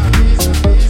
sabi sabi.